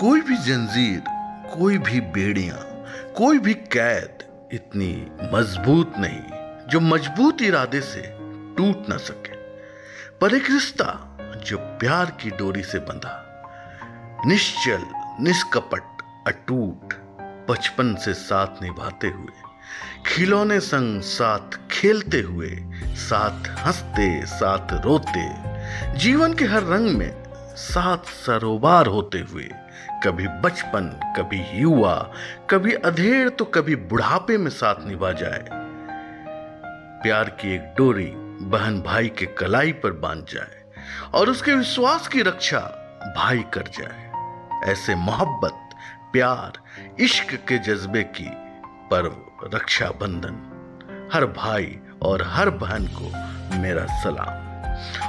कोई भी जंजीर, कोई भी बेड़ियाँ, कोई भी कैद इतनी मज़बूत नहीं, जो मज़बूत इरादे से टूट ना सके। पर एक रिश्ता जो प्यार की डोरी से बंधा, निश्चल, निष्कपट, अटूट, बचपन से साथ निभाते हुए, खिलौने संग साथ खेलते हुए, साथ हँसते, साथ रोते, जीवन के हर रंग में साथ सरोबार होते हुए कभी बचपन, कभी युवा, कभी अधेड़ तो कभी बुढ़ापे में साथ निभा जाए। प्यार की एक डोरी बहन भाई के कलाई पर बाँध जाए और उसके विश्वास की रक्षा भाई कर जाए। ऐसे मोहब्बत, प्यार, इश्क के जज्बे की पर्व रक्षाबंधन। हर भाई और हर बहन को मेरा सलाम।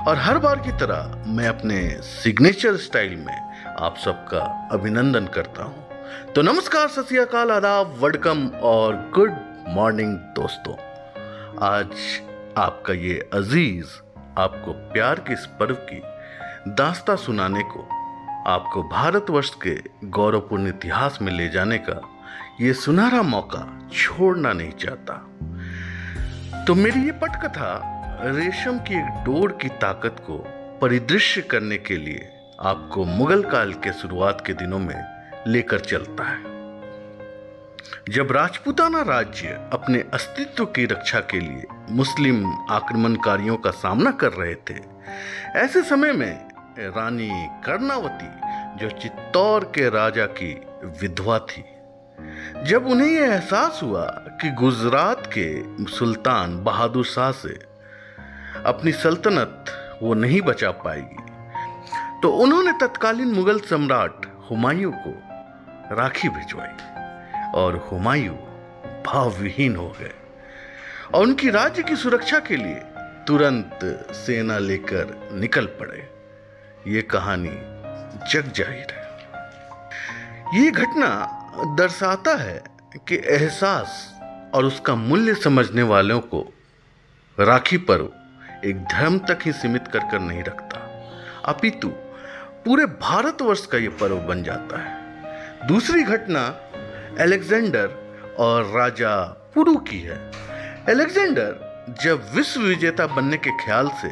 और हर बार की तरह मैं अपने सिग्नेचर स्टाइल में आप सबका अभिनंदन करता हूँ। तो नमस्कार, सत आदाब, वडकम और गुड मॉर्निंग दोस्तों। आज आपका ये अज़ीज़ आपको प्यार के इस पर्व की दास्ता सुनाने को, आपको भारतवर्ष के गौरवपूर्ण इतिहास में ले जाने का ये सुनहरा मौका छोड़ना नहीं चाहता। तो मेरी ये पटकथा रेशम की एक डोर की ताकत को परिदृश्य करने के लिए आपको मुगल काल के शुरुआत के दिनों में लेकर चलता है। जब राजपूताना राज्य अपने अस्तित्व की रक्षा के लिए मुस्लिम आक्रमणकारियों का सामना कर रहे थे, ऐसे समय में रानी कर्णावती, जो चित्तौर के राजा की विधवा थी, जब उन्हें यह एहसास हुआ कि गुजरात के सुल्तान बहादुर शाह से अपनी सल्तनत वो नहीं बचा पाएगी। तो उन्होंने तत्कालीन मुगल सम्राट हुमायूं को राखी भिजवाई और हुमायूं भावविहीन हो गए और उनकी राज्य की सुरक्षा के लिए तुरंत सेना लेकर निकल पड़े। ये कहानी जग ज़ाहिर है। ये घटना दर्शाता है कि एहसास और उसका मूल्य समझने वालों को राखी पर्व एक धर्म तक ही सीमित कर कर नहीं रखता। अपितु, पूरे भारतवर्ष का यह पर्व बन जाता है। दूसरी घटना एलेक्जेंडर और राजा पुरु की है। एलेक्जेंडर जब विश्व विजेता बनने के ख्याल से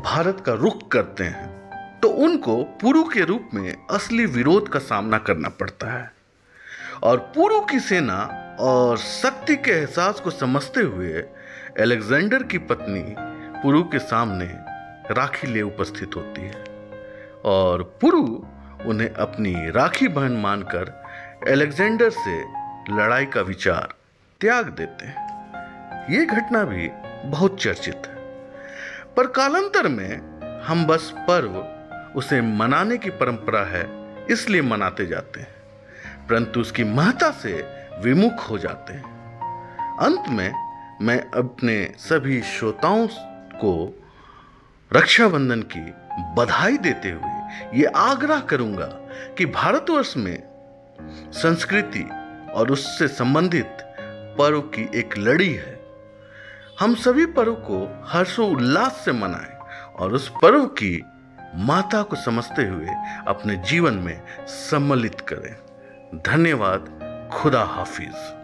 भारत का रुख करते हैं तो उनको पुरु के रूप में असली विरोध का सामना करना पड़ता है। और पुरु की सेना और शक्ति के एहसास को समझते हुए एलेक्जेंडर की पत्नी पुरु के सामने राखी ले उपस्थित होती है और पुरु उन्हें अपनी राखी बहन मानकर एलेक्जेंडर से लड़ाई का विचार त्याग देते हैं। ये घटना भी बहुत चर्चित है। पर कालांतर में हम बस पर्व उसे मनाने की परंपरा है, इसलिए मनाते जाते हैं। परंतु उसकी महत्ता से विमुख हो जाते हैं। अंत में मैं अपने सभी श्रोताओं को रक्षाबंधन की बधाई देते हुए ये आग्रह करूँगा कि भारतवर्ष में संस्कृति और उससे संबंधित पर्व की एक लड़ी है। हम सभी पर्व को हर्षोल्लास से मनाएँ और उस पर्व की माता को समझते हुए अपने जीवन में सम्मिलित करें। धन्यवाद, खुदा हाफिज़।